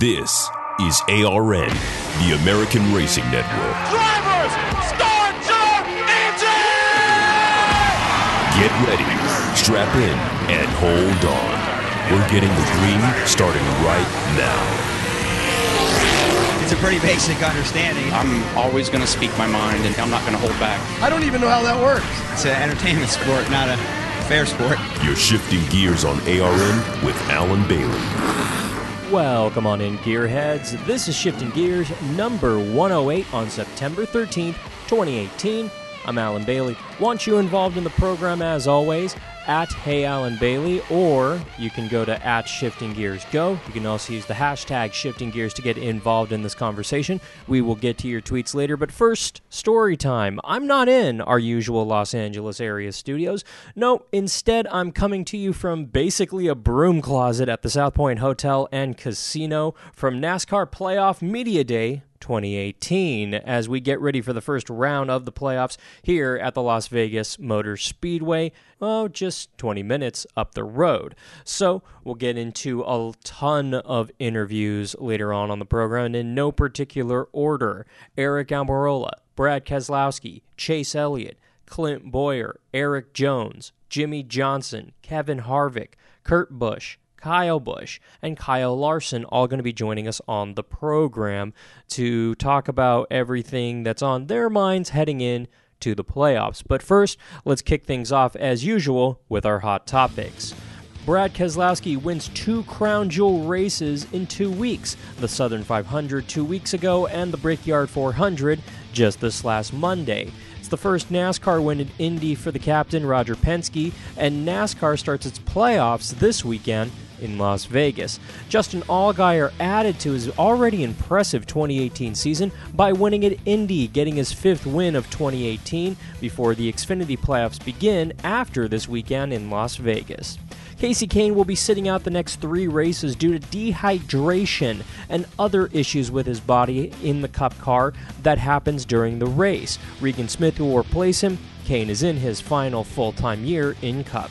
This is ARN, the American Racing Network. Drivers, start your engine! Get ready, strap in, and hold on. We're getting the green starting right now. It's a pretty basic understanding. I'm always going to speak my mind and I'm not going to hold back. I don't even know how that works. It's an entertainment sport, not a fair sport. You're shifting gears on ARN with Alan Bailey. Welcome on in, Gearheads. This is Shifting Gears number 108 on September 13th, 2018. I'm Alan Bailey. Want you involved in the program as always at Hey Alan Bailey, or you can go to at Shifting Gears Go. You can also use the hashtag Shifting Gears to get involved in this conversation. We will get to your tweets later, but first, story time. I'm not in our usual Los Angeles area studios. No, instead, I'm coming to you from basically a broom closet at the South Point Hotel and Casino from NASCAR Playoff Media Day 2018 as we get ready for the first round of the playoffs here at the Las Vegas Motor Speedway. Oh, just 20 minutes up the road. So, we'll get into a ton of interviews later on on the program in no particular order. Aric Almirola, Brad Keselowski, Chase Elliott, Clint Bowyer, Erik Jones, Jimmie Johnson, Kevin Harvick, Kurt Busch, Kyle Busch, and Kyle Larson all going to be joining us on the program to talk about everything that's on their minds heading in to the playoffs. But first, let's kick things off as usual with our hot topics. Brad Keselowski wins two crown jewel races in two weeks the Southern 500 two weeks ago, and the Brickyard 400 just this last Monday. It's the first NASCAR win in Indy for the captain, Roger Penske, and NASCAR starts its playoffs this weekend in Las Vegas. Justin Allgaier added to his already impressive 2018 season by winning at Indy, getting his fifth win of 2018 before the Xfinity playoffs begin after this weekend in Las Vegas. Kasey Kahne will be sitting out the next three races due to dehydration and other issues with his body in the Cup car that happens during the race. Regan Smith will replace him. Kahne is in his final full time year in Cup.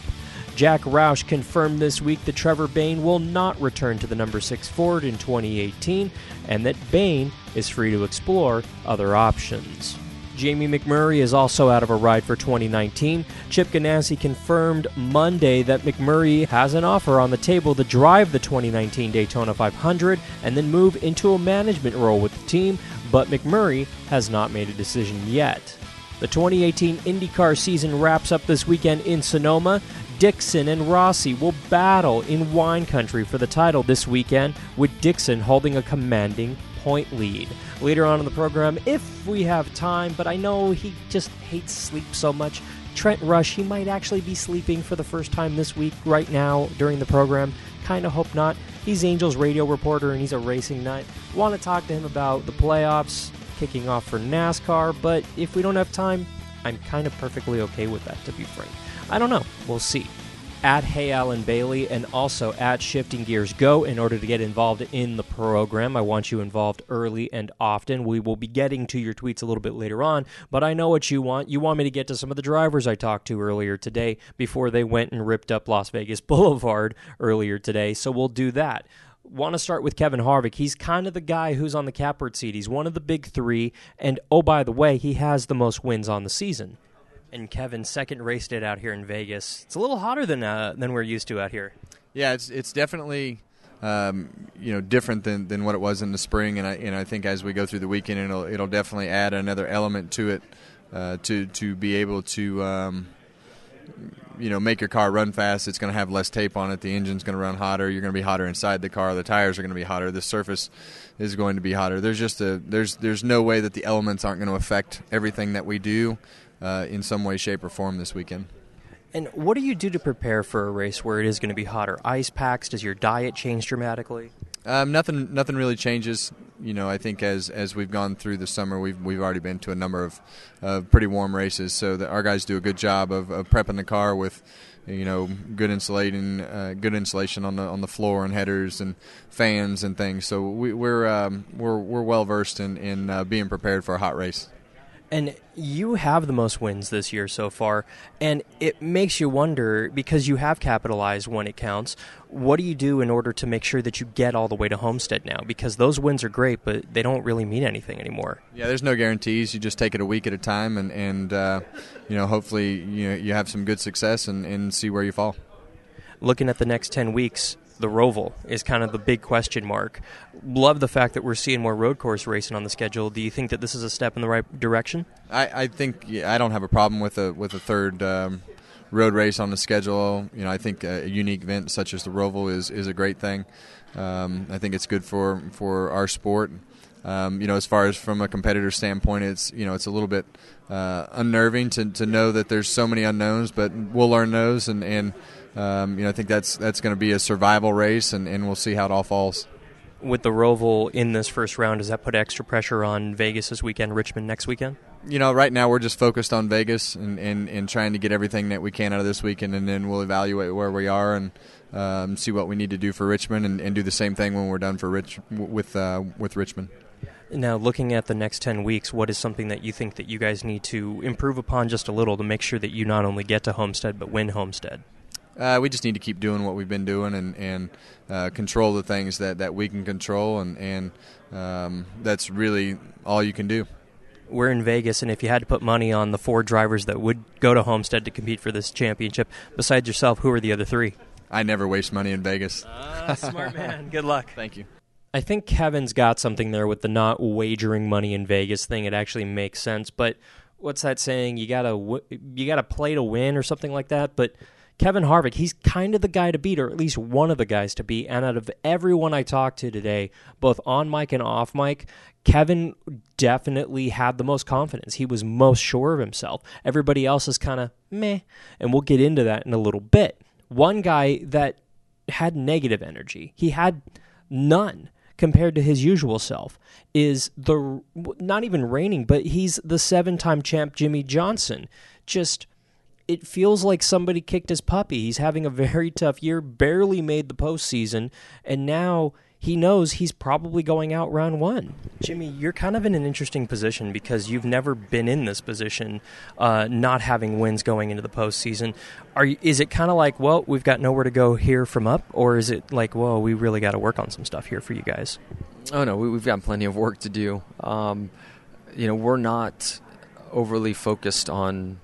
Jack Roush confirmed this week that Trevor Bayne will not return to the number 6 Ford in 2018 and that Bayne is free to explore other options. Jamie McMurray is also out of a ride for 2019. Chip Ganassi confirmed Monday that McMurray has an offer on the table to drive the 2019 Daytona 500 and then move into a management role with the team, but McMurray has not made a decision yet. The 2018 IndyCar season wraps up this weekend in Sonoma. Dixon and Rossi will battle in wine country for the title this weekend, with Dixon holding a commanding point lead. Later on in the program, if we have time, but I know he just hates sleep so much, Trent Rush, he might actually be sleeping for the first time this week, right now, during the program. Kind of hope not. He's Angels radio reporter and he's a racing nut. Want to talk to him about the playoffs kicking off for NASCAR, but if we don't have time, I'm kind of perfectly okay with that, to be frank. I don't know. We'll see. At Hey Alan Bailey and also at Shifting Gears Go in order to get involved in the program. I want you involved early and often. We will be getting to your tweets a little bit later on, but I know what you want. You want me to get to some of the drivers I talked to earlier today before they went and ripped up Las Vegas Boulevard earlier today, so we'll do that want to start with Kevin Harvick. He's kind of the guy who's on the catbird seat. He's one of the big three, and oh, by the way, he has the most wins on the season and Kevin's second race did out here in Vegas. It's a little hotter than uh, than we're used to out here. Yeah, it's it's definitely um, you know different than, than what it was in the spring, and I and I think as we go through the weekend, it'll it'll definitely add another element to it uh, to to be able to. Um, you know, make your car run fast. It's going to have less tape on it. The engine's going to run hotter. You're going to be hotter inside the car. The tires are going to be hotter. The surface is going to be hotter. There's just a there's there's no way that the elements aren't going to affect everything that we do uh, in some way, shape, or form this weekend. And what do you do to prepare for a race where it is going to be hotter? Ice packs? Does your diet change dramatically? Um, nothing. Nothing really changes. You know, I think as as we've gone through the summer, we've we've already been to a number of uh, pretty warm races. So that our guys do a good job of, of prepping the car with, you know, good insulating, uh, good insulation on the on the floor and headers and fans and things. So we, are we're, um, we're we're well versed in in uh, being prepared for a hot race. And you have the most wins this year so far, and it makes you wonder because you have capitalized when it counts. What do you do in order to make sure that you get all the way to Homestead now? Because those wins are great, but they don't really mean anything anymore. Yeah, there's no guarantees. You just take it a week at a time, and and uh, you know hopefully you know, you have some good success and, and see where you fall. Looking at the next ten weeks, the Roval is kind of the big question mark. Love the fact that we're seeing more road course racing on the schedule. Do you think that this is a step in the right direction? I, I think yeah, I don't have a problem with a with a third um, road race on the schedule. You know, I think a unique event such as the Roval is is a great thing. Um, I think it's good for for our sport. Um, you know, as far as from a competitor standpoint, it's you know it's a little bit uh, unnerving to, to know that there's so many unknowns, but we'll learn those and and um, you know, I think that's that's going to be a survival race, and, and we'll see how it all falls. With the Roval in this first round, does that put extra pressure on Vegas this weekend, Richmond next weekend? You know, right now we're just focused on Vegas and, and, and trying to get everything that we can out of this weekend, and then we'll evaluate where we are and um, see what we need to do for Richmond, and, and, do the same thing when we're done for Rich with uh, with Richmond. Now, looking at the next 10 weeks, what is something that you think that you guys need to improve upon just a little to make sure that you not only get to Homestead but win Homestead? Uh, we just need to keep doing what we've been doing and, and uh, control the things that, that we can control, and, and um, that's really all you can do. We're in Vegas, and if you had to put money on the four drivers that would go to Homestead to compete for this championship, besides yourself, who are the other three? I never waste money in Vegas. Uh, smart man. Good luck. Thank you. I think Kevin's got something there with the not wagering money in Vegas thing. It actually makes sense, but what's that saying? You gotta you gotta play to win or something like that. But Kevin Harvick, he's kind of the guy to beat, or at least one of the guys to beat. And out of everyone I talked to today, both on mic and off mic, Kevin definitely had the most confidence. He was most sure of himself. Everybody else is kind of meh. And we'll get into that in a little bit. One guy that had negative energy, he had none compared to his usual self is the not even reigning but he's the seven-time champ Jimmie Johnson just it feels like somebody kicked his puppy. He's having a very tough year, barely made the postseason, and now he knows he's probably going out round one. Jimmy, you're kind of in an interesting position because you've never been in this position, uh, not having wins going into the postseason. Are you, is it kind of like, well, we've got nowhere to go here from up, or is it like, whoa, we really got to work on some stuff here for you guys? Oh no, we, have got plenty of work to do. Um, you know, we're not overly focused on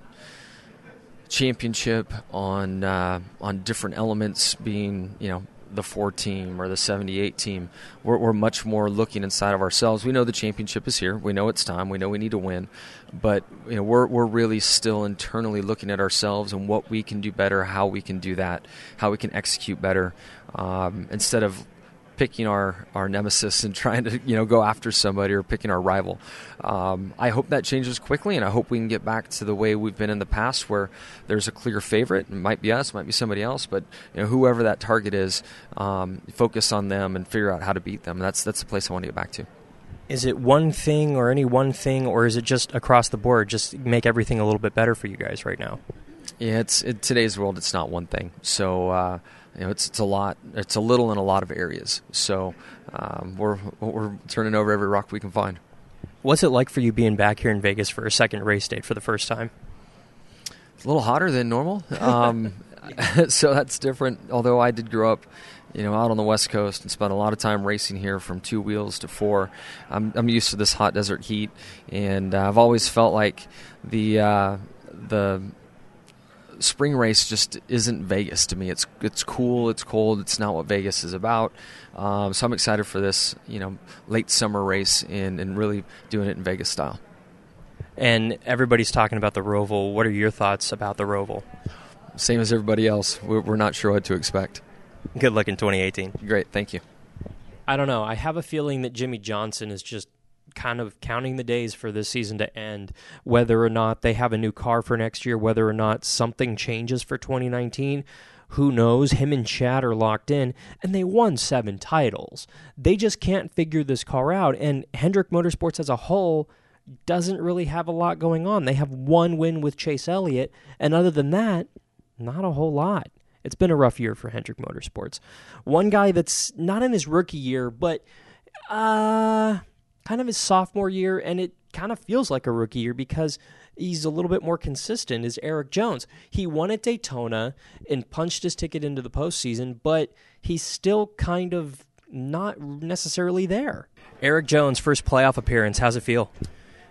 championship on uh, on different elements being you know the four team or the 78 team. We're, we're, much more looking inside of ourselves. We know the championship is here. We know it's time. We know we need to win. But you know we're, we're really still internally looking at ourselves and what we can do better how we can do that how we can execute better um, instead of picking our, our nemesis and trying to you know go after somebody or picking our rival. Um, I hope that changes quickly, and I hope we can get back to the way we've been in the past, where there's a clear favorite. It might be us, might be somebody else, but you know, whoever that target is, um, focus on them and figure out how to beat them. That's that's the place I want to get back to. Is it one thing or any one thing, or is it just across the board? Just make everything a little bit better for you guys right now. Yeah, it's in today's world. It's not one thing. So. Uh, you know, it's it's a lot. It's a little in a lot of areas. So um, we're we're turning over every rock we can find. What's it like for you being back here in Vegas for a second race date for the first time? It's a little hotter than normal, um, so that's different. Although I did grow up, you know, out on the West Coast and spent a lot of time racing here from two wheels to four. I'm, I'm used to this hot desert heat, and uh, I've always felt like the uh, the spring race just isn't Vegas to me. It's it's cool, it's cold, it's not what Vegas is about. Um, so I'm excited for this, you know, late summer race and, and really doing it in Vegas style. And everybody's talking about the Roval. What are your thoughts about the Roval? Same as everybody else. We're, we're not sure what to expect. Good luck in 2018. Great, thank you. I don't know. I have a feeling that Jimmie Johnson is just kind of counting the days for this season to end, whether or not they have a new car for next year, whether or not something changes for 2019. Who knows? Him and Chad are locked in, and they won seven titles. They just can't figure this car out. And Hendrick Motorsports as a whole doesn't really have a lot going on. They have one win with Chase Elliott, and other than that, not a whole lot. It's been a rough year for Hendrick Motorsports. One guy that's not in his rookie year, but uh kind of his sophomore year, and it kind of feels like a rookie year because he's a little bit more consistent is Erik Jones. He won at Daytona and punched his ticket into the postseason, but he's still kind of not necessarily there. Erik Jones' first playoff appearance, how's it feel?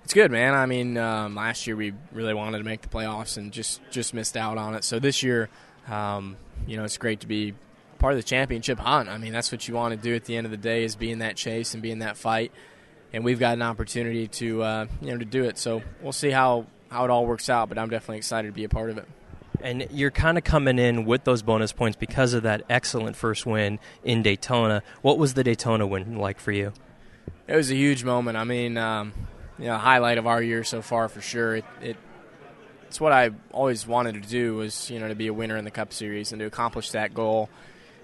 It's good, man. I mean, um, last year we really wanted to make the playoffs and just just missed out on it. So this year, um, you know, it's great to be part of the championship hunt. I mean, that's what you want to do at the end of the day is be in that chase and be in that fight. And we've got an opportunity to uh, you know to do it. So we'll see how how it all works out. But I'm definitely excited to be a part of it. And you're kind of coming in with those bonus points because of that excellent first win in Daytona. What was the Daytona win like for you? It was a huge moment. I mean, um, you know, highlight of our year so far for sure. It, it it's what I always wanted to do was you know to be a winner in the Cup Series and to accomplish that goal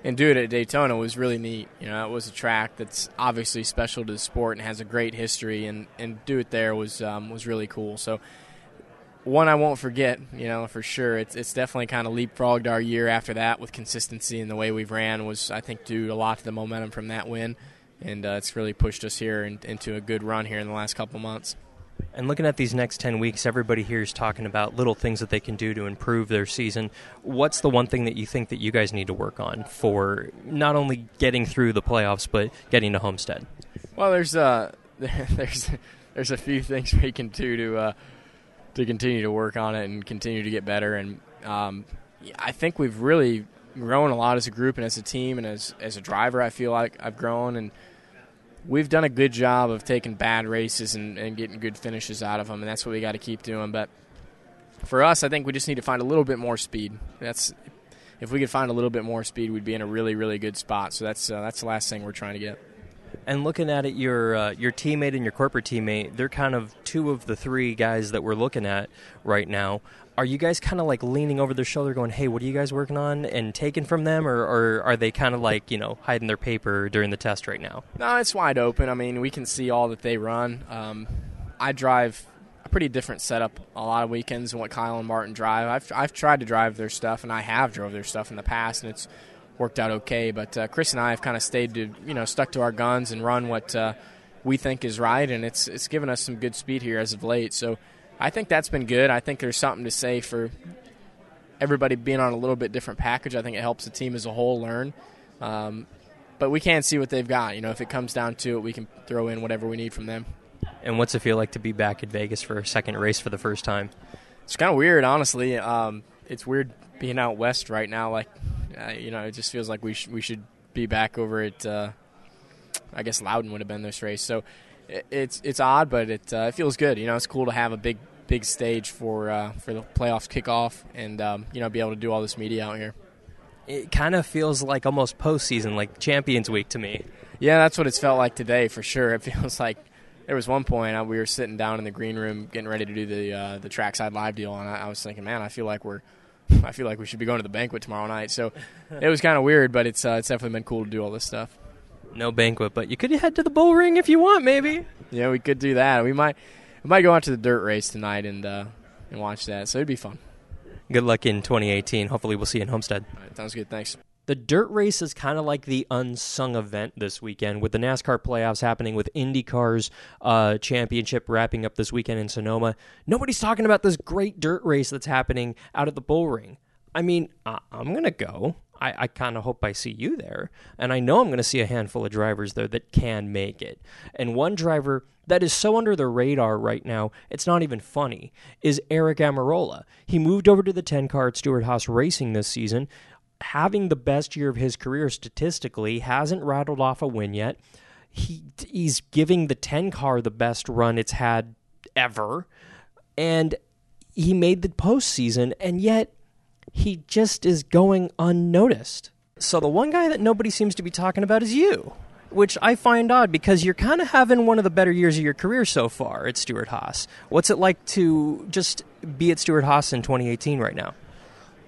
and do it at Daytona was really neat. You know, it was a track that's obviously special to the sport and has a great history, and, and do it there was um, was really cool. So one I won't forget, you know, for sure. It's it's definitely kind of leapfrogged our year after that with consistency and the way we've ran was I think due a lot to the momentum from that win, and uh, it's really pushed us here in, into a good run here in the last couple months. And looking at these next 10 weeks, everybody here is talking about little things that they can do to improve their season. What's the one thing that you think that you guys need to work on for not only getting through the playoffs, but getting to Homestead? Well, there's uh, there's there's a few things we can do to uh, to continue to work on it and continue to get better. And um, I think we've really grown a lot as a group and as a team and as as a driver. I feel like I've grown and we've done a good job of taking bad races and, and getting good finishes out of them, and that's what we got to keep doing. But for us, I think we just need to find a little bit more speed. That's if we could find a little bit more speed, we'd be in a really, really good spot. So that's uh, that's the last thing we're trying to get. And looking at it, your uh, your teammate and your corporate teammate, they're kind of two of the three guys that we're looking at right now are you guys kind of like leaning over their shoulder going hey what are you guys working on? and taking from them or, or are they kind of like you know hiding their paper during the test right now? No it's wide open. I mean we can see all that they run. Um, i drive a pretty different setup a lot of weekends than what kyle and martin drive. I've, I've tried to drive their stuff and i have drove their stuff in the past and it's worked out okay. But uh, chris and i have kind of stayed to you know stuck to our guns and run what uh, we think is right and it's it's given us some good speed here as of late. So I think that's been good. I think there's something to say for everybody being on a little bit different package. I think it helps the team as a whole learn. Um, but we can't see what they've got. You know, if it comes down to it, we can throw in whatever we need from them. And what's it feel like to be back in Vegas for a second race for the first time? It's kind of weird, honestly. Um, it's weird being out west right now. Like, uh, you know, it just feels like we sh- we should be back over at. Uh, I guess Loudon would have been this race. So it's it's odd, but it uh, it feels good. You know, it's cool to have a big big stage for uh, for the playoffs kickoff, and um, you know be able to do all this media out here. It kind of feels like almost postseason, like Champions Week to me. Yeah, that's what it's felt like today for sure. It feels like there was one point uh, we were sitting down in the green room getting ready to do the uh, the trackside live deal, and I, I was thinking, man, I feel like we're I feel like we should be going to the banquet tomorrow night. So it was kind of weird, but it's uh, it's definitely been cool to do all this stuff. No banquet, but you could head to the bull ring if you want, maybe. Yeah, we could do that. We might we might go out to the dirt race tonight and uh, and watch that. So it'd be fun. Good luck in 2018. Hopefully, we'll see you in Homestead. All right, sounds good. Thanks. The dirt race is kind of like the unsung event this weekend, with the NASCAR playoffs happening, with IndyCar's uh, championship wrapping up this weekend in Sonoma. Nobody's talking about this great dirt race that's happening out at the bull ring. I mean, I'm going to go. I, I kind of hope I see you there. And I know I'm going to see a handful of drivers there that can make it. And one driver that is so under the radar right now, it's not even funny, is Aric Almirola. He moved over to the 10 car at Stewart Haas Racing this season, having the best year of his career statistically, hasn't rattled off a win yet. He, he's giving the 10 car the best run it's had ever. And he made the postseason, and yet he just is going unnoticed. So the one guy that nobody seems to be talking about is you, which I find odd because you're kind of having one of the better years of your career so far at Stewart Haas. What's it like to just be at Stewart Haas in 2018 right now?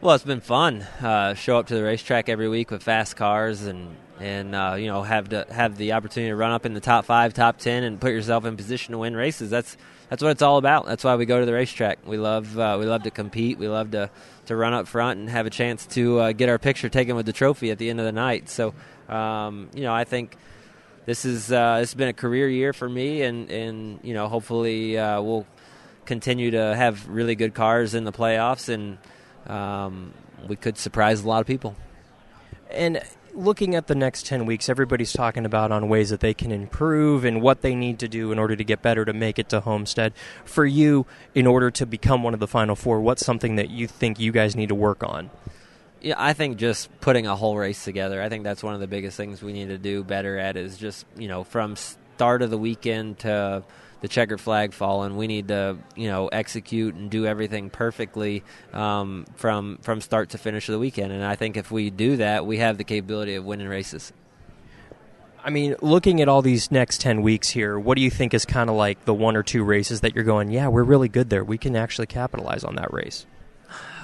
Well, it's been fun. Uh, show up to the racetrack every week with fast cars and and uh, you know have to have the opportunity to run up in the top five, top ten, and put yourself in position to win races. That's that's what it's all about. That's why we go to the racetrack. We love uh, we love to compete. We love to to run up front and have a chance to uh, get our picture taken with the trophy at the end of the night. So, um, you know, I think this is uh, this has been a career year for me, and and you know hopefully uh, we'll continue to have really good cars in the playoffs, and um, we could surprise a lot of people. And looking at the next 10 weeks, everybody's talking about on ways that they can improve and what they need to do in order to get better to make it to Homestead. For you, in order to become one of the final four, what's something that you think you guys need to work on? Yeah, I think just putting a whole race together. I think that's one of the biggest things we need to do better at is just, you know, from start of the weekend to the checkered flag falling. We need to, you know, execute and do everything perfectly um, from from start to finish of the weekend. And I think if we do that, we have the capability of winning races. I mean, looking at all these next 10 weeks here, what do you think is kind of like the one or two races that you're going, yeah, we're really good there. We can actually capitalize on that race?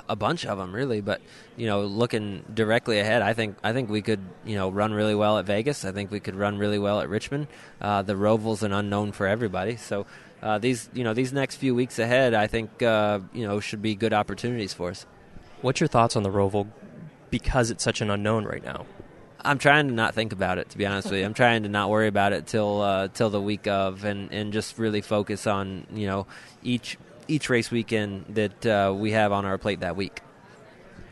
A bunch of them really. But you know, looking directly ahead, I think I think we could you know run really well at Vegas. I think we could run really well at Richmond. Uh, the Roval's an unknown for everybody, so. Uh, these you know these next few weeks ahead, I think uh, you know should be good opportunities for us. What's your thoughts on the Roval because it's such an unknown right now? I'm trying to not think about it. To be honest with you, I'm trying to not worry about it till uh, till the week of, and, and just really focus on you know each each race weekend that uh, we have on our plate that week.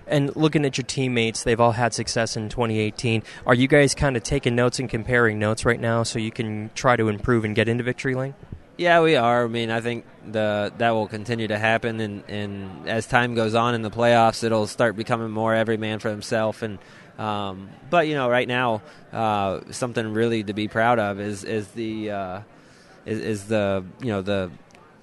And looking at your teammates, they've all had success in 2018. Are you guys kind of taking notes and comparing notes right now so you can try to improve and get into victory lane? Yeah, we are. I mean, I think the that will continue to happen, and, and as time goes on in the playoffs, it'll start becoming more every man for himself. And um, but you know, right now, uh, something really to be proud of is is the uh, is, is the you know the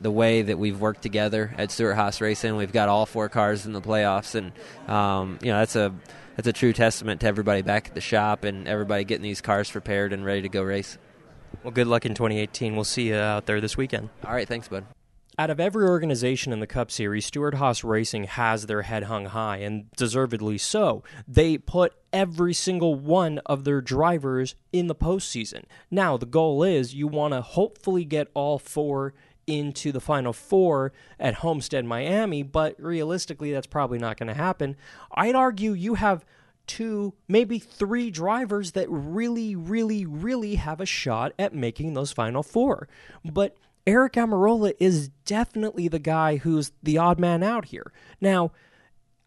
the way that we've worked together at Stewart Haas Racing. We've got all four cars in the playoffs, and um, you know that's a that's a true testament to everybody back at the shop and everybody getting these cars prepared and ready to go race. Well, good luck in 2018. We'll see you out there this weekend. All right, thanks, bud. Out of every organization in the Cup Series, Stewart Haas Racing has their head hung high, and deservedly so. They put every single one of their drivers in the postseason. Now, the goal is you want to hopefully get all four into the Final Four at Homestead, Miami, but realistically, that's probably not going to happen. I'd argue you have two, maybe three drivers that really, really, really have a shot at making those Final Four. But Aric Almirola is definitely the guy who's the odd man out here. Now,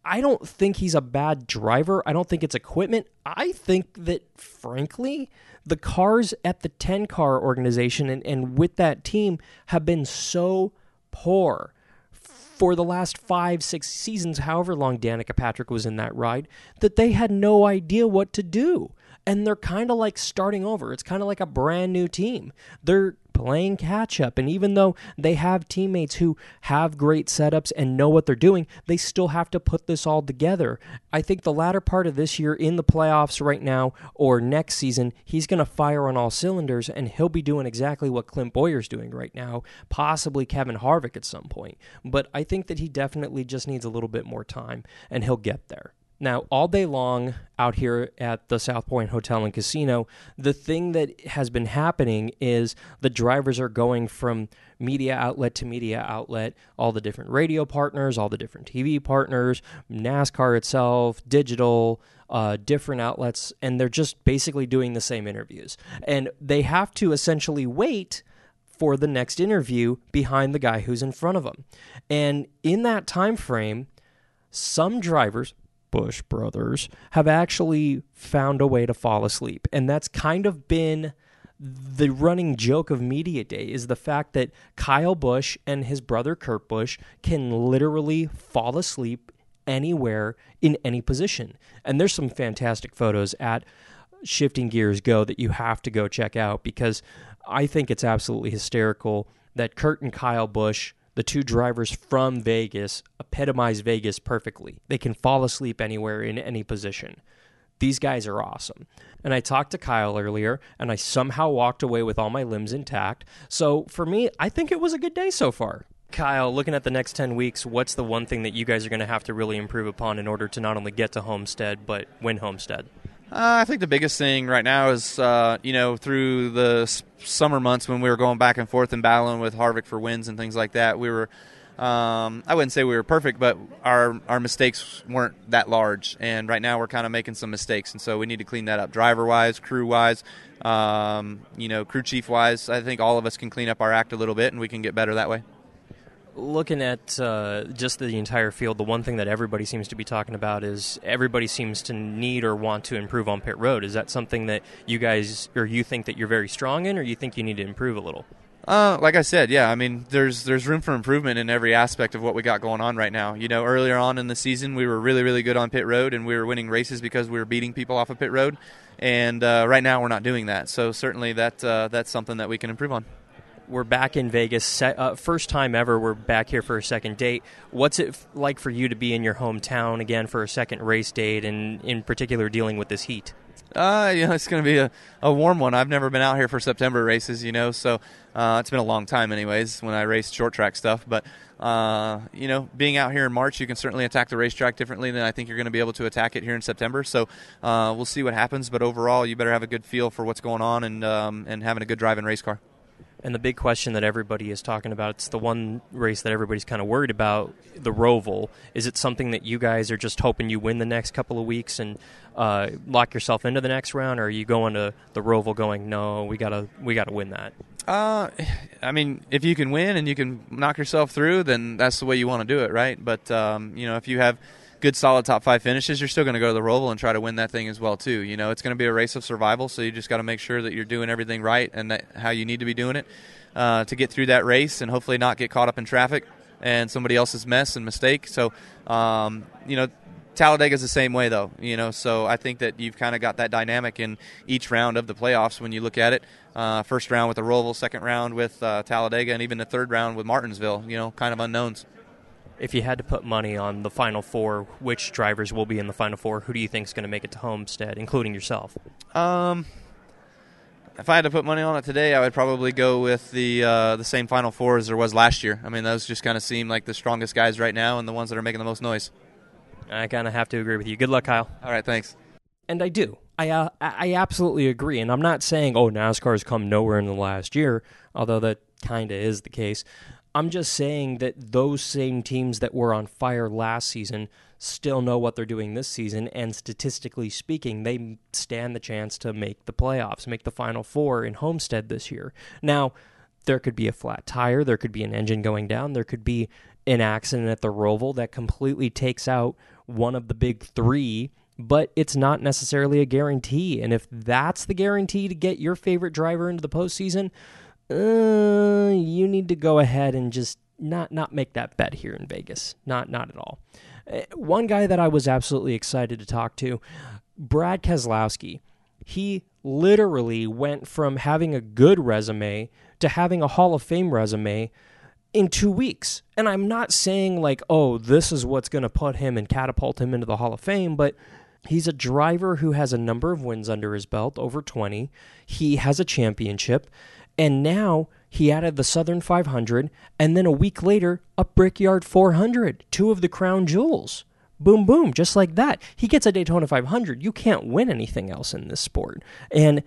I don't think he's a bad driver. I don't think it's equipment. I think that, frankly, the cars at the 10 car organization and, and with that team have been so poor for the last five, six seasons, however long Danica Patrick was in that ride, that they had no idea what to do. And they're kind of like starting over. It's kind of like a brand new team. They're playing catch up. And even though they have teammates who have great setups and know what they're doing, they still have to put this all together. I think the latter part of this year in the playoffs right now or next season, he's going to fire on all cylinders and he'll be doing exactly what Clint Bowyer's doing right now, possibly Kevin Harvick at some point. But I think that he definitely just needs a little bit more time and he'll get there. Now, all day long out here at the South Point Hotel and Casino, the thing that has been happening is the drivers are going from media outlet to media outlet, all the different radio partners, all the different TV partners, NASCAR itself, digital, uh, different outlets, and they're just basically doing the same interviews. And they have to essentially wait for the next interview behind the guy who's in front of them. And in that time frame, some drivers, Busch brothers have actually found a way to fall asleep. And that's kind of been the running joke of Media Day is the fact that Kyle Busch and his brother Kurt Busch can literally fall asleep anywhere in any position. And there's some fantastic photos at Shifting Gears Go that you have to go check out because I think it's absolutely hysterical that Kurt and Kyle Busch the two drivers from Vegas epitomize Vegas perfectly. They can fall asleep anywhere in any position. These guys are awesome. And I talked to Kyle earlier, and I somehow walked away with all my limbs intact. So for me, I think it was a good day so far. Kyle, looking at the next 10 weeks, what's the one thing that you guys are going to have to really improve upon in order to not only get to Homestead, but win Homestead? Uh, I think the biggest thing right now is, uh, you know, through the summer months when we were going back and forth and battling with Harvick for wins and things like that, we were um, I wouldn't say we were perfect, but our our mistakes weren't that large. And right now we're kind of making some mistakes, and so we need to clean that up, driver wise, crew wise, um, you know, crew chief wise. I think all of us can clean up our act a little bit, and we can get better that way. Looking at uh, just the entire field, the one thing that everybody seems to be talking about is everybody seems to need or want to improve on pit road. Is that something that you guys or you think that you're very strong in, or you think you need to improve a little? Uh, like I said, yeah. I mean, there's there's room for improvement in every aspect of what we got going on right now. You know, earlier on in the season, we were really really good on pit road, and we were winning races because we were beating people off of pit road. And uh, right now, we're not doing that. So certainly, that uh, that's something that we can improve on. We're back in Vegas, uh, first time ever. We're back here for a second date. What's it like for you to be in your hometown again for a second race date, and in particular dealing with this heat? Uh, you know, it's going to be a, a warm one. I've never been out here for September races, you know, so uh, it's been a long time, anyways, when I raced short track stuff. But, uh, you know, being out here in March, you can certainly attack the racetrack differently than I think you're going to be able to attack it here in September. So uh, we'll see what happens. But overall, you better have a good feel for what's going on and, um, and having a good driving race car. And the big question that everybody is talking about, it's the one race that everybody's kind of worried about, the Roval. Is it something that you guys are just hoping you win the next couple of weeks and uh, lock yourself into the next round, or are you going to the Roval going, no, we gotta we gotta win that? Uh, I mean, if you can win and you can knock yourself through, then that's the way you want to do it, right? But um, you know, if you have good solid top five finishes, you're still going to go to the Roval and try to win that thing as well too. You know, it's going to be a race of survival, so you just got to make sure that you're doing everything right and that how you need to be doing it uh, to get through that race and hopefully not get caught up in traffic and somebody else's mess and mistake. So, um, you know. Talladega is the same way, though. You know, so I think that you've kind of got that dynamic in each round of the playoffs when you look at it. Uh, first round with the Roval, second round with uh, Talladega, and even the third round with Martinsville. You know, kind of unknowns if you had to put money on the final four, which drivers will be in the final four? Who do you think is going to make it to Homestead, including yourself? Um, if I had to put money on it today, I would probably go with the uh, the same final four as there was last year. I mean, those just kind of seem like the strongest guys right now and the ones that are making the most noise. I kind of have to agree with you. Good luck, Kyle. All right, thanks. And I do. I uh, I absolutely agree. And I'm not saying oh NASCAR's come nowhere in the last year, although that kind of is the case. I'm just saying that those same teams that were on fire last season still know what they're doing this season, and statistically speaking, they stand the chance to make the playoffs, make the final four in Homestead this year. Now, there could be a flat tire, there could be an engine going down, there could be an accident at the Roval that completely takes out one of the big three but it's not necessarily a guarantee. And if that's the guarantee to get your favorite driver into the postseason, uh, you need to go ahead and just not not make that bet here in Vegas. Not not at all. Uh, one guy that I was absolutely excited to talk to, Brad Keselowski. He literally went from having a good resume to having a Hall of Fame resume in two weeks. And I'm not saying like, oh, this is what's going to put him and catapult him into the Hall of Fame, but he's a driver who has a number of wins under his belt, over 20. He has a championship. And now he added the Southern 500, and then a week later, a Brickyard 400, two of the crown jewels. Boom, boom, just like that. He gets a Daytona 500. You can't win anything else in this sport. And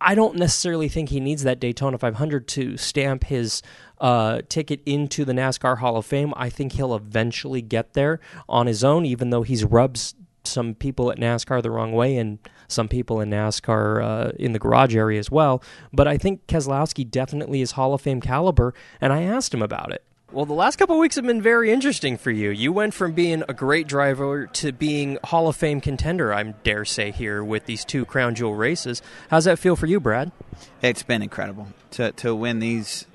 I don't necessarily think he needs that Daytona 500 to stamp his uh, ticket into the NASCAR Hall of Fame. I think he'll eventually get there on his own, even though he's rubs some people at NASCAR the wrong way and some people in NASCAR uh, in the garage area as well. But I think Keselowski definitely is Hall of Fame caliber, and I asked him about it. Well, the last couple weeks have been very interesting for you. You went from being a great driver to being Hall of Fame contender, I dare say, here with these two crown jewel races. How's that feel for you, Brad? It's been incredible to to win these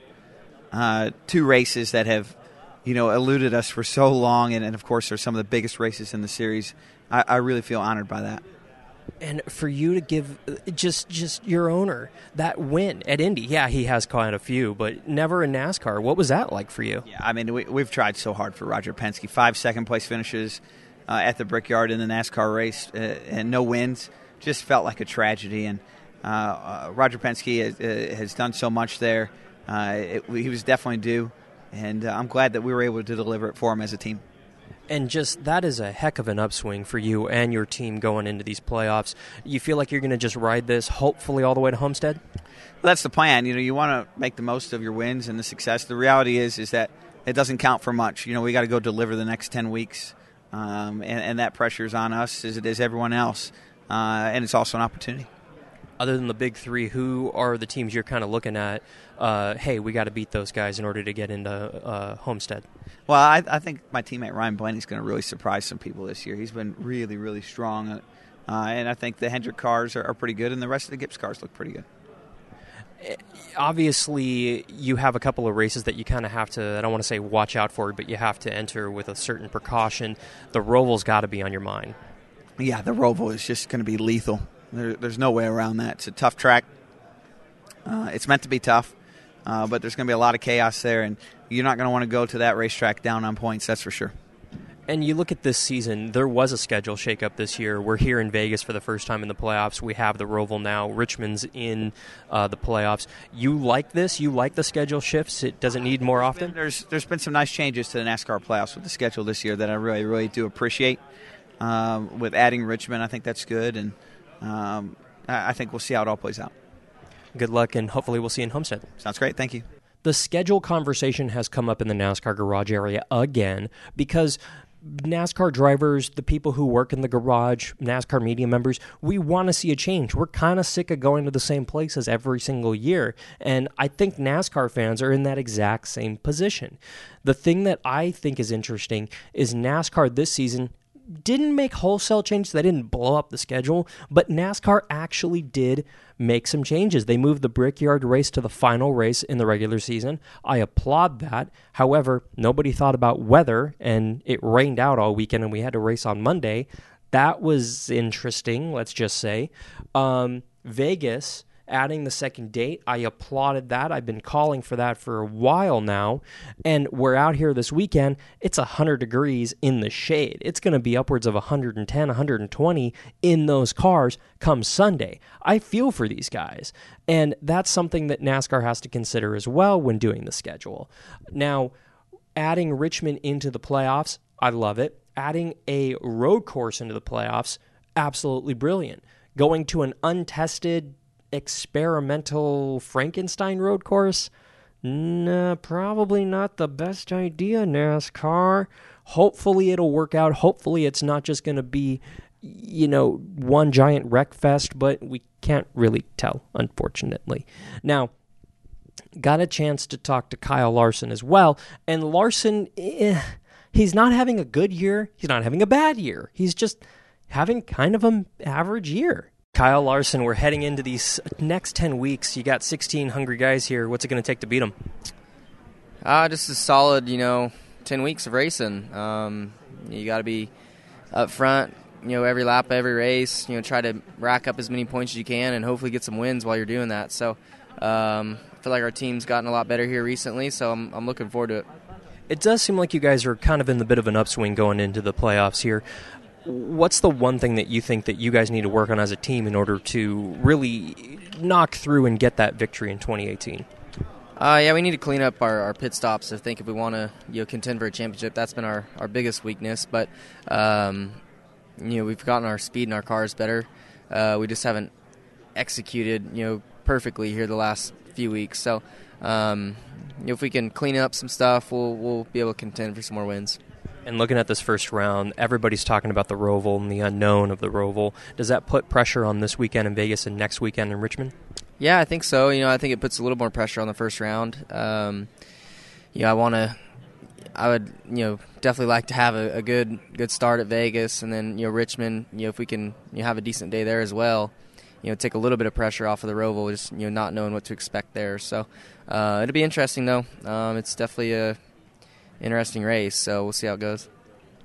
uh, two races that have, you know, eluded us for so long, and, and of course, are some of the biggest races in the series. I, I really feel honored by that and for you to give uh, just just your owner that win at Indy, yeah, he has quite a few, but never in NASCAR. What was that like for you? Yeah, I mean, we, have tried so hard for Roger Penske. Five second place finishes uh, at the Brickyard in the NASCAR race, uh, and no wins. Just felt like a tragedy. And uh, uh Roger Penske has, uh, has, done so much there. It, he was definitely due, and I'm glad that we were able to deliver it for him as a team. And just that is a heck of an upswing for you and your team going into these playoffs. You feel like you're going to just ride this, hopefully, all the way to Homestead. Well, that's the plan. You know, you want to make the most of your wins and the success. The reality is, is that it doesn't count for much. You know, we got to go deliver the next 10 weeks, um, and, and, that pressure is on us as it is everyone else. Uh, and it's also an opportunity. Other than the big three, who are the teams you're kind of looking at? Uh, hey, we got to beat those guys in order to get into uh, Homestead. Well, I, I, think my teammate Ryan Blaney's going to really surprise some people this year. He's been really, really strong, uh, and I think the Hendrick cars are, are pretty good, and the rest of the Gibbs cars look pretty good obviously you have a couple of races that you kind of have to i don't want to say watch out for but you have to enter with a certain precaution the roval's got to be on your mind yeah the roval is just going to be lethal there, there's no way around that it's a tough track uh, it's meant to be tough uh, but there's going to be a lot of chaos there and you're not going to want to go to that racetrack down on points that's for sure and you look at this season, there was a schedule shakeup this year. We're here in Vegas for the first time in the playoffs. We have the Roval now. Richmond's in uh, the playoffs. You like this? You like the schedule shifts? It doesn't need more often. There's there's been some nice changes to the NASCAR playoffs with the schedule this year that I really really do appreciate. Um, with adding Richmond, I think that's good, and um, I think we'll see how it all plays out. Good luck, and hopefully we'll see you in Homestead. Sounds great. Thank you. The schedule conversation has come up in the NASCAR garage area again because NASCAR drivers, the people who work in the garage, NASCAR media members, we want to see a change. We're kind of sick of going to the same places every single year. And I think NASCAR fans are in that exact same position. The thing that I think is interesting is NASCAR this season didn't make wholesale changes. They didn't blow up the schedule, but NASCAR actually did make some changes. They moved the Brickyard race to the final race in the regular season. I applaud that. However, nobody thought about weather, and it rained out all weekend, and we had to race on Monday. That was interesting, let's just say. Um, Vegas adding the second date. I applauded that. I've been calling for that for a while now. And we're out here this weekend. It's 100 degrees in the shade. It's going to be upwards of 110, 120 in those cars come Sunday. I feel for these guys. And that's something that NASCAR has to consider as well when doing the schedule. Now, adding Richmond into the playoffs, I love it. Adding a road course into the playoffs, absolutely brilliant. Going to an untested experimental Frankenstein road course? Nah, probably not the best idea, NASCAR. Hopefully it'll work out. Hopefully it's not just going to be, you know, one giant wreck fest, but we can't really tell, unfortunately. Now, got a chance to talk to Kyle Larson as well, and Larson, eh, he's not having a good year. He's not having a bad year. He's just having kind of an average year. Kyle Larson, we're heading into these next 10 weeks. You got 16 hungry guys here. What's it going to take to beat them? Uh, just a solid, you know, 10 weeks of racing. Um, you got to be up front, you know, every lap, every race, you know, try to rack up as many points as you can and hopefully get some wins while you're doing that. So um, I feel like our team's gotten a lot better here recently, so I'm, I'm looking forward to it. It does seem like you guys are kind of in the bit of an upswing going into the playoffs here what's the one thing that you think that you guys need to work on as a team in order to really knock through and get that victory in 2018? Uh, yeah, we need to clean up our, our pit stops. I think if we want to you know contend for a championship, that's been our, our biggest weakness. But um, you know we've gotten our speed in our cars better. Uh, we just haven't executed you know perfectly here the last few weeks. So um, you know, if we can clean up some stuff, we'll we'll be able to contend for some more wins. And looking at this first round, everybody's talking about the Roval and the unknown of the Roval. Does that put pressure on this weekend in Vegas and next weekend in Richmond? Yeah, I think so. You know, I think it puts a little more pressure on the first round. Um, you know, I want to. I would, you know, definitely like to have a, a, good good start at Vegas, and then you know Richmond. You know, if we can you know, have a decent day there as well, you know, take a little bit of pressure off of the Roval, just you know, not knowing what to expect there. So uh, it'll be interesting though. Um, it's definitely a interesting race. So we'll see how it goes.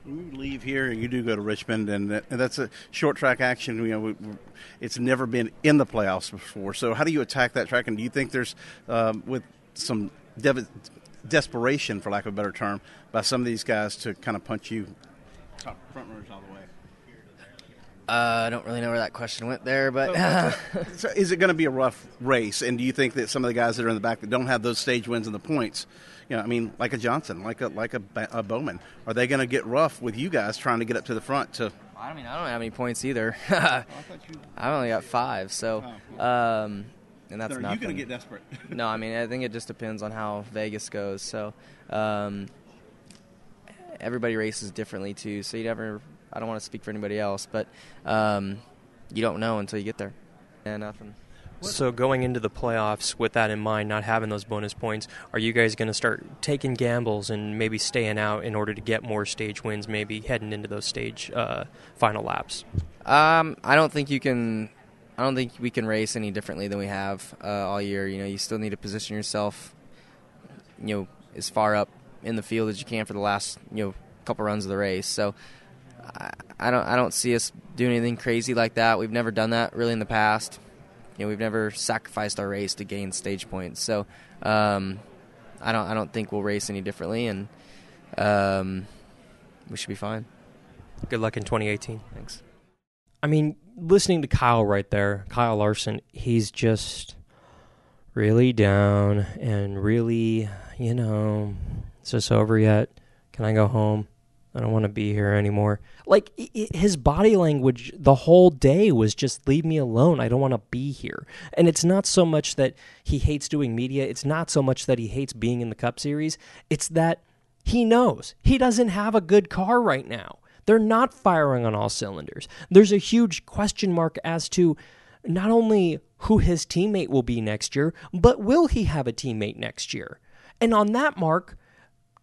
You leave here and you do go to Richmond, and, that's a short track action. You know, it's never been in the playoffs before. So how do you attack that track? And do you think there's, um, with some dev- desperation, for lack of a better term, by some of these guys to kind of punch you front runners all the way? Uh, I don't really know where that question went there, but so is it going to be a rough race? And do you think that some of the guys that are in the back that don't have those stage wins and the points you know, I mean, like a Johnson, like a like a, a Bowman, are they going to get rough with you guys trying to get up to the front? To I mean, I don't have any points either. I, you... Only got five, so. Oh, um, and that's Are nothing. you going to get desperate? no, I mean I think it just depends on how Vegas goes. So um, everybody races differently too. So you never. I don't want to speak for anybody else, but um, you don't know until you get there. Yeah, nothing. So going into the playoffs with that in mind, not having those bonus points, are you guys going to start taking gambles and maybe staying out in order to get more stage wins, maybe heading into those stage uh, final laps? Um, I don't think you can. I don't think we can race any differently than we have uh, all year. You know, you still need to position yourself, you know, as far up in the field as you can for the last you know couple runs of the race. So I, I don't I don't see us doing anything crazy like that. We've never done that really in the past. You know, we've never sacrificed our race to gain stage points. So um, I don't I don't think we'll race any differently, and um, we should be fine. Good luck in 2018. Thanks. I mean, listening to Kyle right there, Kyle Larson, he's just really down and really, you know, is this over yet? Can I go home? I don't want to be here anymore. Like his body language the whole day was just leave me alone. I don't want to be here. And it's not so much that he hates doing media, it's not so much that he hates being in the Cup Series. It's that he knows he doesn't have a good car right now. They're not firing on all cylinders. There's a huge question mark as to not only who his teammate will be next year, but will he have a teammate next year? And on that mark,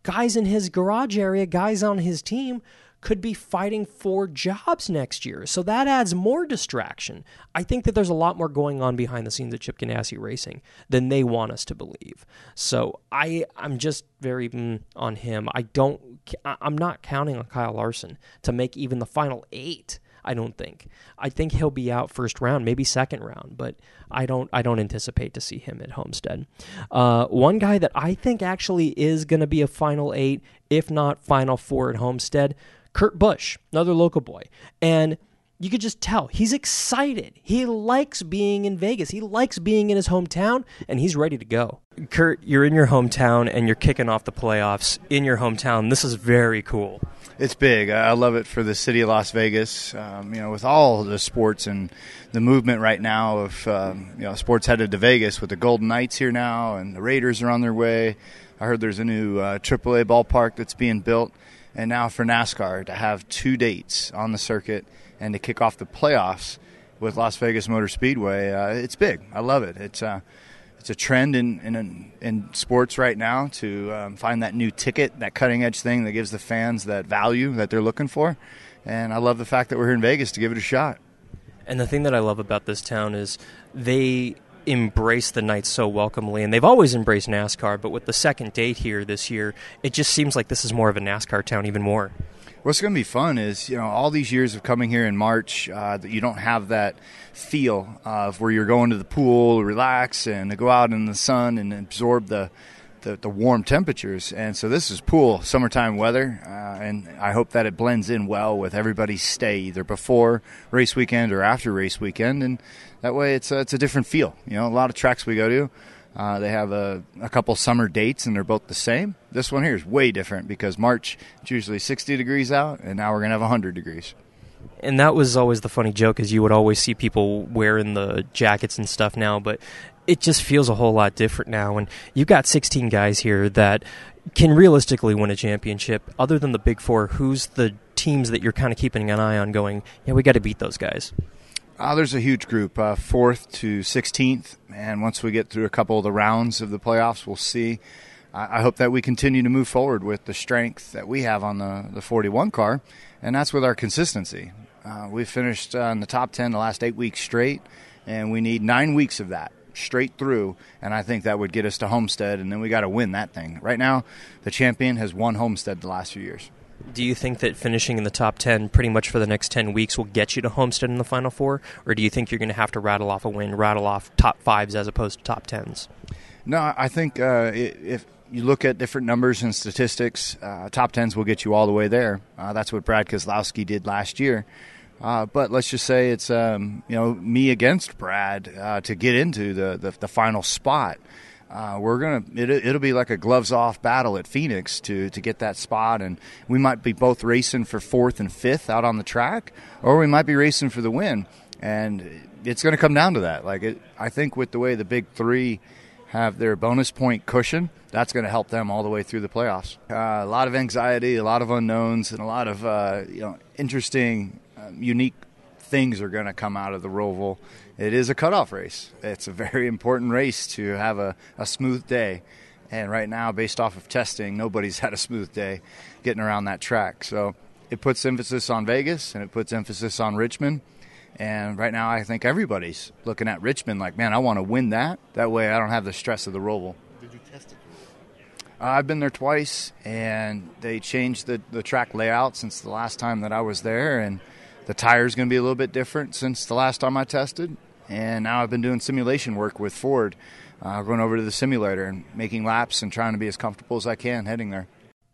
guys in his garage area, guys on his team could be fighting for jobs next year. So that adds more distraction. I think that there's a lot more going on behind the scenes at Chip Ganassi Racing than they want us to believe. So I I'm just very mm, on him. I don't I'm not counting on Kyle Larson to make even the final 8. I don't think. I think he'll be out first round, maybe second round, but I don't. I don't anticipate to see him at Homestead. Uh, one guy that I think actually is going to be a final eight, if not final four at Homestead, Kurt Busch, another local boy, and you could just tell he's excited. He likes being in Vegas. He likes being in his hometown, and he's ready to go. Kurt, you're in your hometown and you're kicking off the playoffs in your hometown. This is very cool. It's big. I love it for the city of Las Vegas. Um, you know, with all the sports and the movement right now of um, you know sports headed to Vegas with the Golden Knights here now, and the Raiders are on their way. I heard there's a new uh, AAA ballpark that's being built, and now for NASCAR to have two dates on the circuit and to kick off the playoffs with Las Vegas Motor Speedway, uh, it's big. I love it. It's uh, it's a trend in, in in sports right now to um, find that new ticket, that cutting edge thing that gives the fans that value that they're looking for. And I love the fact that we're here in Vegas to give it a shot. And the thing that I love about this town is they embrace the night so welcomely, and they've always embraced NASCAR. But with the second date here this year, it just seems like this is more of a NASCAR town, even more. What's going to be fun is, you know, all these years of coming here in March, uh, that you don't have that feel of where you're going to the pool, relax, and go out in the sun and absorb the, the, the warm temperatures. And so this is pool, summertime weather, uh, and I hope that it blends in well with everybody's stay, either before race weekend or after race weekend. And that way it's a, it's a different feel. You know, a lot of tracks we go to, uh, they have a, a couple summer dates and they're both the same. This one here is way different because March it's usually 60 degrees out, and now we're gonna have 100 degrees. And that was always the funny joke, is you would always see people wearing the jackets and stuff now, but it just feels a whole lot different now. And you've got 16 guys here that can realistically win a championship. Other than the big four, who's the teams that you're kind of keeping an eye on? Going, yeah, we got to beat those guys. Uh, there's a huge group, uh, fourth to 16th, and once we get through a couple of the rounds of the playoffs, we'll see. I, I hope that we continue to move forward with the strength that we have on the, the 41 car, and that's with our consistency. Uh, we finished uh, in the top 10 the last eight weeks straight, and we need nine weeks of that straight through, and I think that would get us to Homestead, and then we got to win that thing. Right now, the champion has won Homestead the last few years. Do you think that finishing in the top 10 pretty much for the next 10 weeks will get you to Homestead in the Final Four? Or do you think you're going to have to rattle off a win, rattle off top fives as opposed to top tens? No, I think uh, if you look at different numbers and statistics, uh, top tens will get you all the way there. Uh, that's what Brad Keselowski did last year. Uh, but let's just say it's um, you know me against Brad uh, to get into the, the, the final spot. Uh, we're gonna it, it'll be like a gloves off battle at Phoenix to to get that spot, and we might be both racing for fourth and fifth out on the track, or we might be racing for the win. And it's going to come down to that. Like it, I think with the way the big three have their bonus point cushion, that's going to help them all the way through the playoffs. Uh, a lot of anxiety, a lot of unknowns, and a lot of uh, you know interesting, uh, unique things are going to come out of the Roval. It is a cutoff race. It's a very important race to have a, a smooth day. And right now, based off of testing, nobody's had a smooth day getting around that track. So it puts emphasis on Vegas and it puts emphasis on Richmond. And right now, I think everybody's looking at Richmond like, man, I want to win that. That way, I don't have the stress of the Roval. Did you test it? Uh, I've been there twice, and they changed the, the track layout since the last time that I was there. And the tire is going to be a little bit different since the last time I tested. And now I've been doing simulation work with Ford, uh, going over to the simulator and making laps and trying to be as comfortable as I can heading there.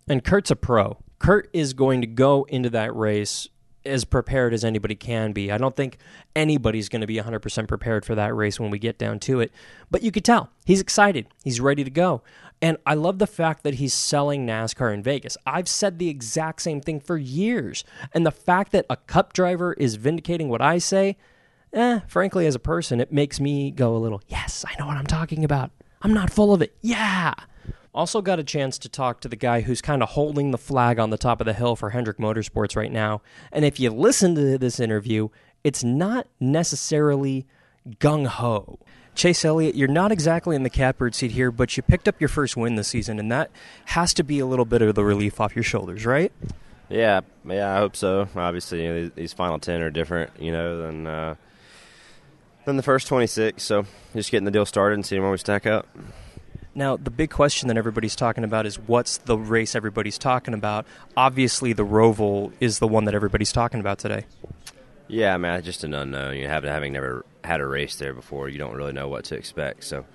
And Kurt's a pro. Kurt is going to go into that race as prepared as anybody can be. I don't think anybody's going to be 100% prepared for that race when we get down to it. But you could tell he's excited. He's ready to go. And I love the fact that he's selling NASCAR in Vegas. I've said the exact same thing for years. And the fact that a cup driver is vindicating what I say, eh, frankly, as a person, it makes me go a little, yes, I know what I'm talking about. I'm not full of it. Yeah. Also, got a chance to talk to the guy who's kind of holding the flag on the top of the hill for Hendrick Motorsports right now. And if you listen to this interview, it's not necessarily gung ho. Chase Elliott, you're not exactly in the catbird seat here, but you picked up your first win this season, and that has to be a little bit of the relief off your shoulders, right? Yeah, yeah, I hope so. Obviously, you know, these final ten are different, you know, than uh, than the first twenty six. So just getting the deal started and seeing where we stack up. Now, the big question that everybody's talking about is what's the race everybody's talking about? Obviously, the Roval is the one that everybody's talking about today. Yeah, man, just an unknown. You having having never had a race there before, you don't really know what to expect. So,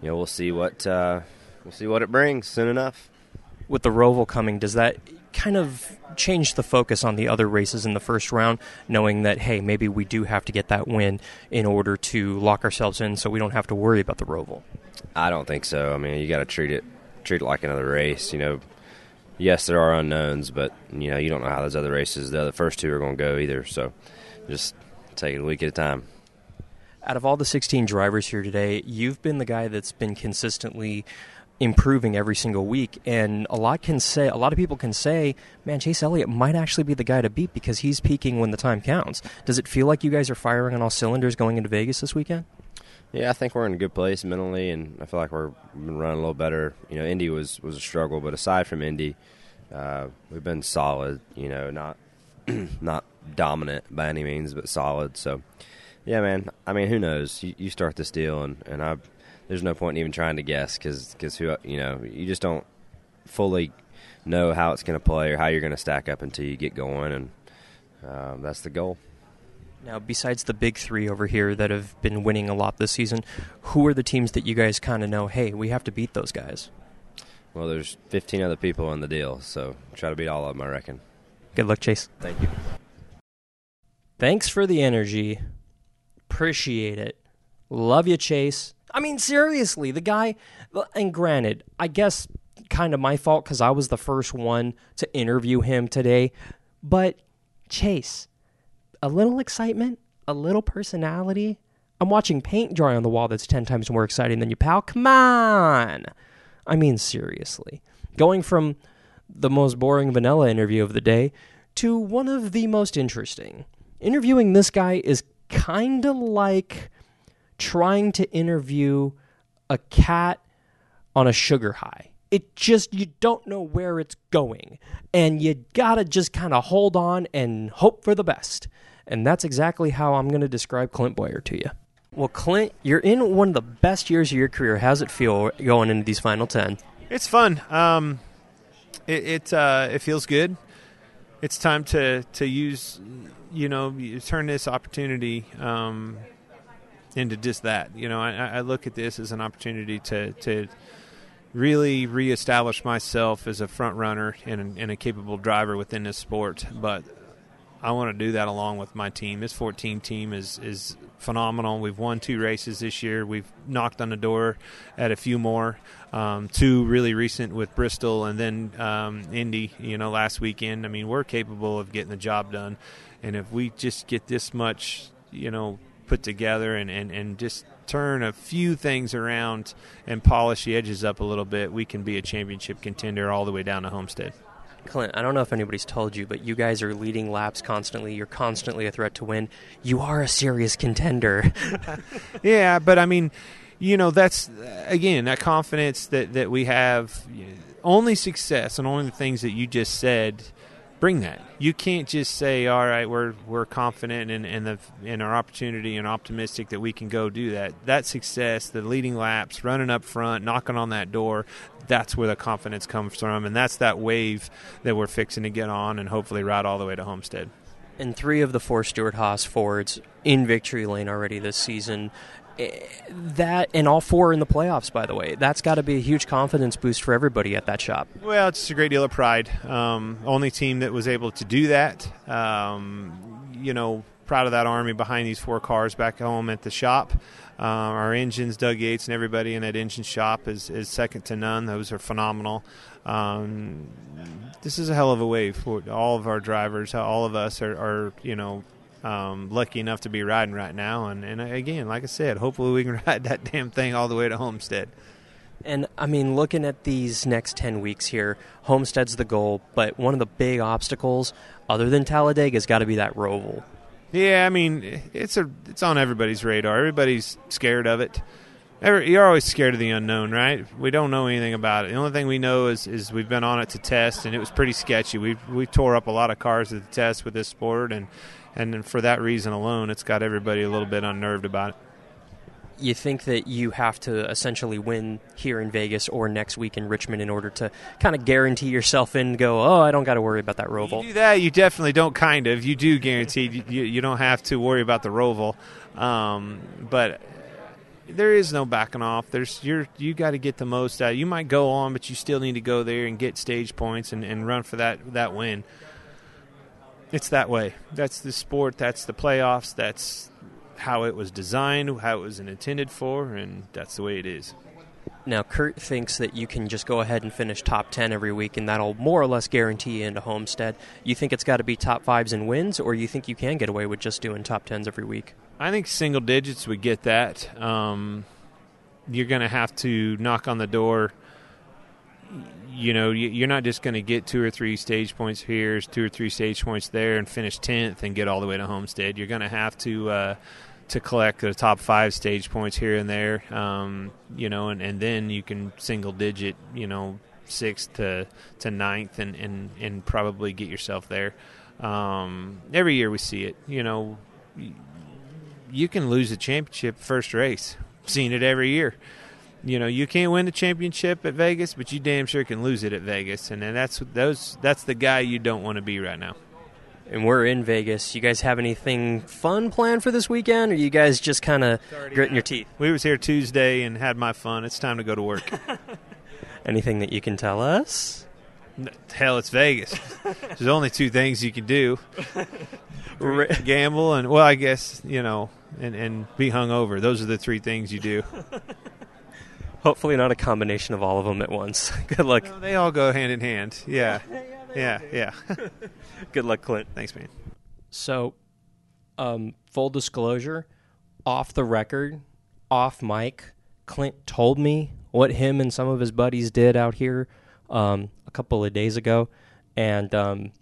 you know, we'll see what uh, we'll see what it brings soon enough. With the Roval coming, does that kind of change the focus on the other races in the first round, knowing that hey, maybe we do have to get that win in order to lock ourselves in, so we don't have to worry about the Roval? I don't think so. I mean, you got to treat it treat it like another race. You know, yes, there are unknowns, but you know you don't know how those other races, the other first two, are going to go either. So just take it a week at a time. Out of all the 16 drivers here today, you've been the guy that's been consistently improving every single week. And a lot can say a lot of people can say man chase elliott might actually be the guy to beat because he's peaking when the time counts. Does it feel like you guys are firing on all cylinders going into vegas this weekend? Yeah i think we're in a good place mentally and i feel like we're been running a little better. You know indy was was a struggle but aside from indy uh, we've been solid you know not not dominant by any means, but solid. So, yeah, man. I mean, who knows? You, you start this deal, and and I, there's no point in even trying to guess because because who you know you just don't fully know how it's going to play or how you're going to stack up until you get going, and um, that's the goal. Now, besides the big three over here that have been winning a lot this season, who are the teams that you guys kind of know? Hey, we have to beat those guys. Well, there's 15 other people in the deal, so try to beat all of them, I reckon. Good luck, Chase. Thank you. Thanks for the energy. Appreciate it. Love you, Chase. I mean, seriously, the guy, and granted, I guess kind of my fault because I was the first one to interview him today. But Chase, a little excitement, a little personality. I'm watching paint dry on the wall that's 10 times more exciting than you, pal. Come on. I mean, seriously. Going from the most boring vanilla interview of the day to one of the most interesting. Interviewing this guy is kind of like trying to interview a cat on a sugar high. It just, you don't know where it's going. And you gotta just kind of hold on and hope for the best. And that's exactly how I'm gonna describe Clint Bowyer to you. Well, Clint, you're in one of the best years of your career. How's it feel going into these final 10? It's fun. Um, it it, uh, it feels good. It's time to to use, you know, turn this opportunity um, into just that. You know, I, I look at this as an opportunity to to really reestablish myself as a front runner and, and a capable driver within this sport. But I want to do that along with my team. This 14 team is is phenomenal. We've won two races this year. We've knocked on the door at a few more. Um, two really recent with Bristol and then um, Indy. You know, last weekend. I mean, we're capable of getting the job done, and if we just get this much, you know, put together and, and, and just turn a few things around and polish the edges up a little bit, we can be a championship contender all the way down to Homestead. Clint, I don't know if anybody's told you, but you guys are leading laps constantly. You're constantly a threat to win. You are a serious contender. yeah, but I mean, you know, that's again that confidence that that we have. Only success and only the things that you just said bring that. You can't just say, "All right, we're we're confident in in the in our opportunity and optimistic that we can go do that." That success, the leading laps, running up front, knocking on that door, that's where the confidence comes from, and that's that wave that we're fixing to get on and hopefully ride all the way to Homestead. And three of the four Stewart Haas Fords in victory lane already this season. That and all four in the playoffs, by the way. That's got to be a huge confidence boost for everybody at that shop. Well, it's a great deal of pride. Um, only team that was able to do that. Um, you know, proud of that army behind these four cars back home at the shop. Uh, our engines, Doug Yates, and everybody in that engine shop is, is second to none. Those are phenomenal. Um, this is a hell of a wave for all of our drivers. All of us are, are you know, um, lucky enough to be riding right now. And, and again, like I said, hopefully we can ride that damn thing all the way to Homestead. And I mean, looking at these next 10 weeks here, Homestead's the goal, but one of the big obstacles, other than Talladega, has got to be that Roval. Yeah, I mean, it's a it's on everybody's radar. Everybody's scared of it. You're always scared of the unknown, right? We don't know anything about it. The only thing we know is, is we've been on it to test, and it was pretty sketchy. We we tore up a lot of cars at the test with this sport, and and for that reason alone, it's got everybody a little bit unnerved about it. You think that you have to essentially win here in Vegas or next week in Richmond in order to kind of guarantee yourself in and go, oh, I don't got to worry about that Roval. You do that, you definitely don't. Kind of, you do guarantee you, you don't have to worry about the Roval, um, but there is no backing off. There's you're you got to get the most out. You might go on, but you still need to go there and get stage points and, and run for that that win. It's that way. That's the sport. That's the playoffs. That's how it was designed, how it was intended for, and that's the way it is. Now, Kurt thinks that you can just go ahead and finish top 10 every week, and that'll more or less guarantee you into Homestead. You think it's got to be top fives and wins, or you think you can get away with just doing top 10s every week? I think single digits would get that. Um, you're going to have to knock on the door you know, you're not just going to get two or three stage points here, two or three stage points there, and finish tenth and get all the way to Homestead. You're going to have to uh, to collect the top five stage points here and there, um, you know, and, and then you can single digit, you know, sixth to to ninth, and and and probably get yourself there. Um, every year we see it, you know. You can lose a championship first race. Seen it every year you know you can't win the championship at Vegas, but you damn sure can lose it at Vegas, and that's those that's the guy you don't want to be right now. And we're in Vegas. You guys have anything fun planned for this weekend, or you guys just kind of gritting your teeth? We was here Tuesday and had my fun. It's time to go to work. anything that you can tell us? Hell, it's Vegas. There's only two things you can do: gamble and well, I guess you know, and and be hungover. Those are the three things you do. Hopefully, not a combination of all of them at once. Good luck. No, they all go hand in hand. Yeah. yeah, yeah. Good luck, Clint. Thanks, man. So, um, full disclosure, off the record, off mic, Clint told me what him and some of his buddies did out here um, a couple of days ago. And um,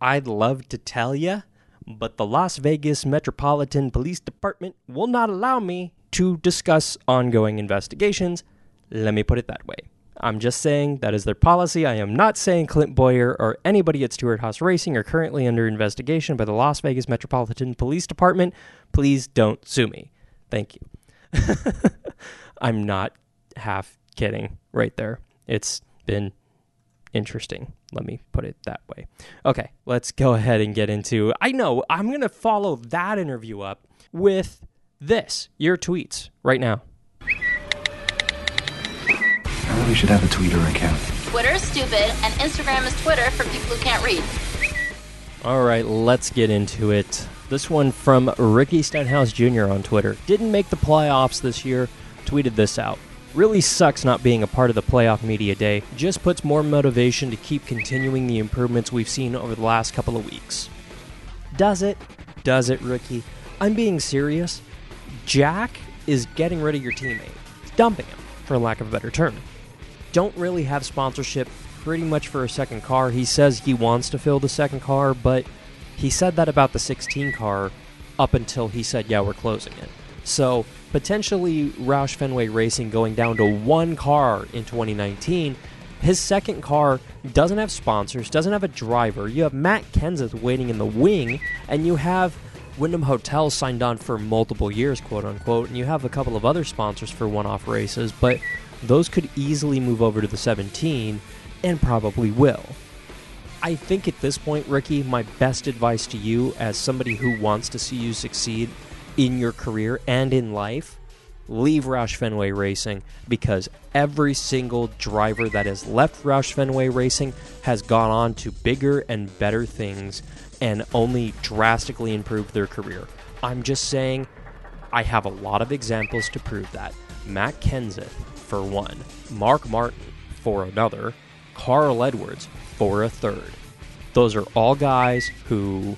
I'd love to tell you, but the Las Vegas Metropolitan Police Department will not allow me to discuss ongoing investigations. Let me put it that way. I'm just saying that is their policy. I am not saying Clint Bowyer or anybody at Stewart Haas Racing are currently under investigation by the Las Vegas Metropolitan Police Department. Please don't sue me. Thank you. I'm not half kidding right there. It's been interesting. Let me put it that way. Okay, let's go ahead and get into. I know I'm going to follow that interview up with this, your tweets, right now. I really should have a Twitter account. Twitter is stupid, and Instagram is Twitter for people who can't read. All right, let's get into it. This one from Ricky Stenhouse Jr. on Twitter. Didn't make the playoffs this year. Tweeted this out. Really sucks not being a part of the playoff media day. Just puts more motivation to keep continuing the improvements we've seen over the last couple of weeks. Does it? Does it, rookie? I'm being serious. Jack is getting rid of your teammate, dumping him, for lack of a better term. Don't really have sponsorship pretty much for a second car. He says he wants to fill the second car, but he said that about the 16 car up until he said, yeah, we're closing it. So potentially Roush Fenway Racing going down to one car in 2019. His second car doesn't have sponsors, doesn't have a driver. You have Matt Kenseth waiting in the wing, and you have Wyndham Hotels signed on for multiple years, quote unquote, and you have a couple of other sponsors for one off races, but those could easily move over to the 17 and probably will. I think at this point, Ricky, my best advice to you as somebody who wants to see you succeed in your career and in life, leave Roush Fenway Racing because every single driver that has left Roush Fenway Racing has gone on to bigger and better things and only drastically improved their career. I'm just saying, I have a lot of examples to prove that. Matt Kenseth, for one, Mark Martin, for another, Carl Edwards, for a third. Those are all guys who,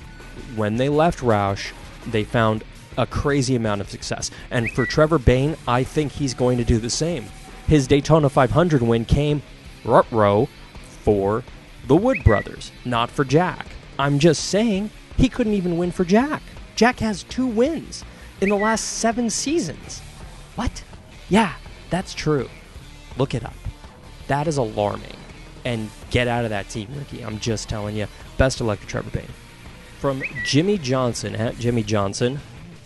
when they left Roush, they found a crazy amount of success. And for Trevor Bayne, I think he's going to do the same. His Daytona 500 win came row for the Wood brothers, not for Jack. I'm just saying he couldn't even win for Jack. Jack has two wins in the last seven seasons. What? Yeah, that's true. Look it up. That is alarming. And get out of that team, Ricky. I'm just telling you. Best of luck to Trevor Bayne. From Jimmie Johnson at Jimmie Johnson.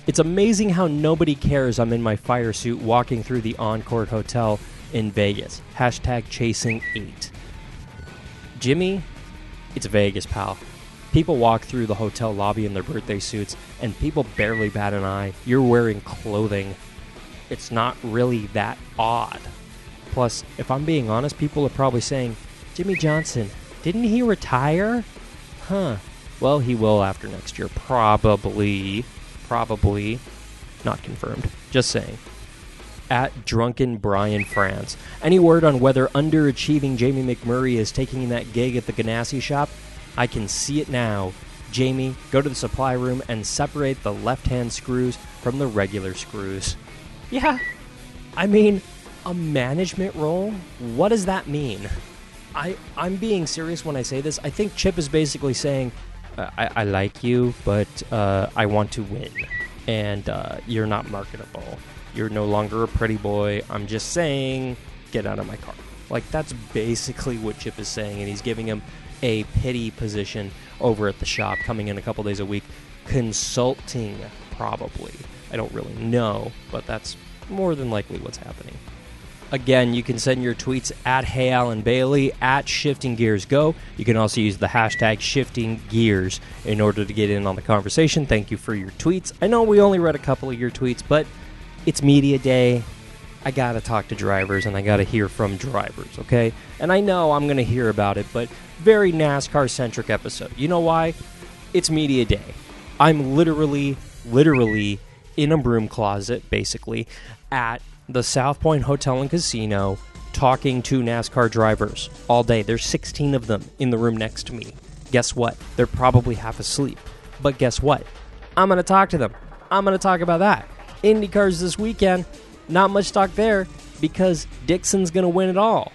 It's amazing how nobody cares I'm in my fire suit walking through the Encore Hotel in Vegas. Hashtag chasing eight. Jimmie, it's Vegas, pal. People walk through the hotel lobby in their birthday suits, and people barely bat an eye. You're wearing clothing. It's not really that odd. Plus, if I'm being honest, people are probably saying, Jimmie Johnson, didn't he retire? Huh. Well, he will after next year. Probably. Probably. Not confirmed. Just saying. At Drunken Brian France. Any word on whether underachieving Jamie McMurray is taking that gig at the Ganassi shop? I can see it now. Jamie, go to the supply room and separate the left hand screws from the regular screws. Yeah. I mean, a management role? What does that mean? I, I'm being serious when I say this. I think Chip is basically saying, I, I like you, but uh, I want to win. And uh, you're not marketable. You're no longer a pretty boy. I'm just saying, get out of my car. Like, that's basically what Chip is saying. And he's giving him a pity position over at the shop, coming in a couple days a week, consulting, probably. I don't really know, but that's more than likely what's happening. Again, you can send your tweets at Hey Alan Bailey, at Shifting Gears Go. You can also use the hashtag Shifting Gears in order to get in on the conversation. Thank you for your tweets. I know we only read a couple of your tweets, but it's media day. I gotta talk to drivers and I gotta hear from drivers, okay? And I know I'm gonna hear about it, but very NASCAR centric episode. You know why? It's media day. I'm literally, literally in a broom closet, basically, at the South Point Hotel and Casino talking to NASCAR drivers all day. There's 16 of them in the room next to me. Guess what? They're probably half asleep. But guess what? I'm going to talk to them. I'm going to talk about that. IndyCars this weekend, not much talk there because Dixon's going to win it all.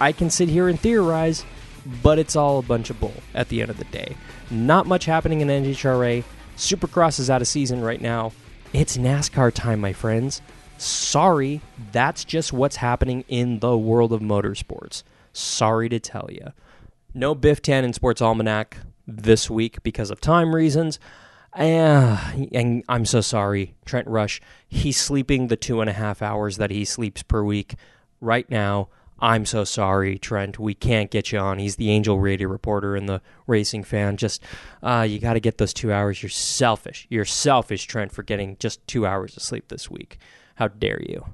I can sit here and theorize, but it's all a bunch of bull at the end of the day. Not much happening in NHRA. Supercross is out of season right now. It's NASCAR time, my friends. Sorry, that's just what's happening in the world of motorsports. Sorry to tell you. No Biff Tannen Sports Almanac this week because of time reasons. Uh, and I'm so sorry, Trent Rush. He's sleeping the two and a half hours that he sleeps per week right now. I'm so sorry, Trent. We can't get you on. He's the Angel Radio reporter and the racing fan. Just, uh, you got to get those two hours. You're selfish. You're selfish, Trent, for getting just two hours of sleep this week. How dare you?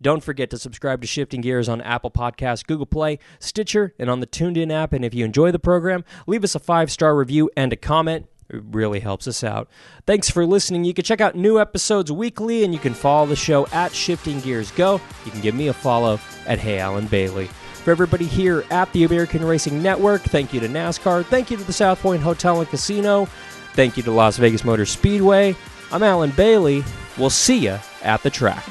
Don't forget to subscribe to Shifting Gears on Apple Podcasts, Google Play, Stitcher, and on the TuneIn app. And if you enjoy the program, leave us a five star review and a comment. It really helps us out. Thanks for listening. You can check out new episodes weekly, and you can follow the show at Shifting Gears Go. You can give me a follow at Hey Alan Bailey. For everybody here at the American Racing Network, thank you to NASCAR. Thank you to the South Point Hotel and Casino. Thank you to Las Vegas Motor Speedway. I'm Alan Bailey. We'll see you at the track.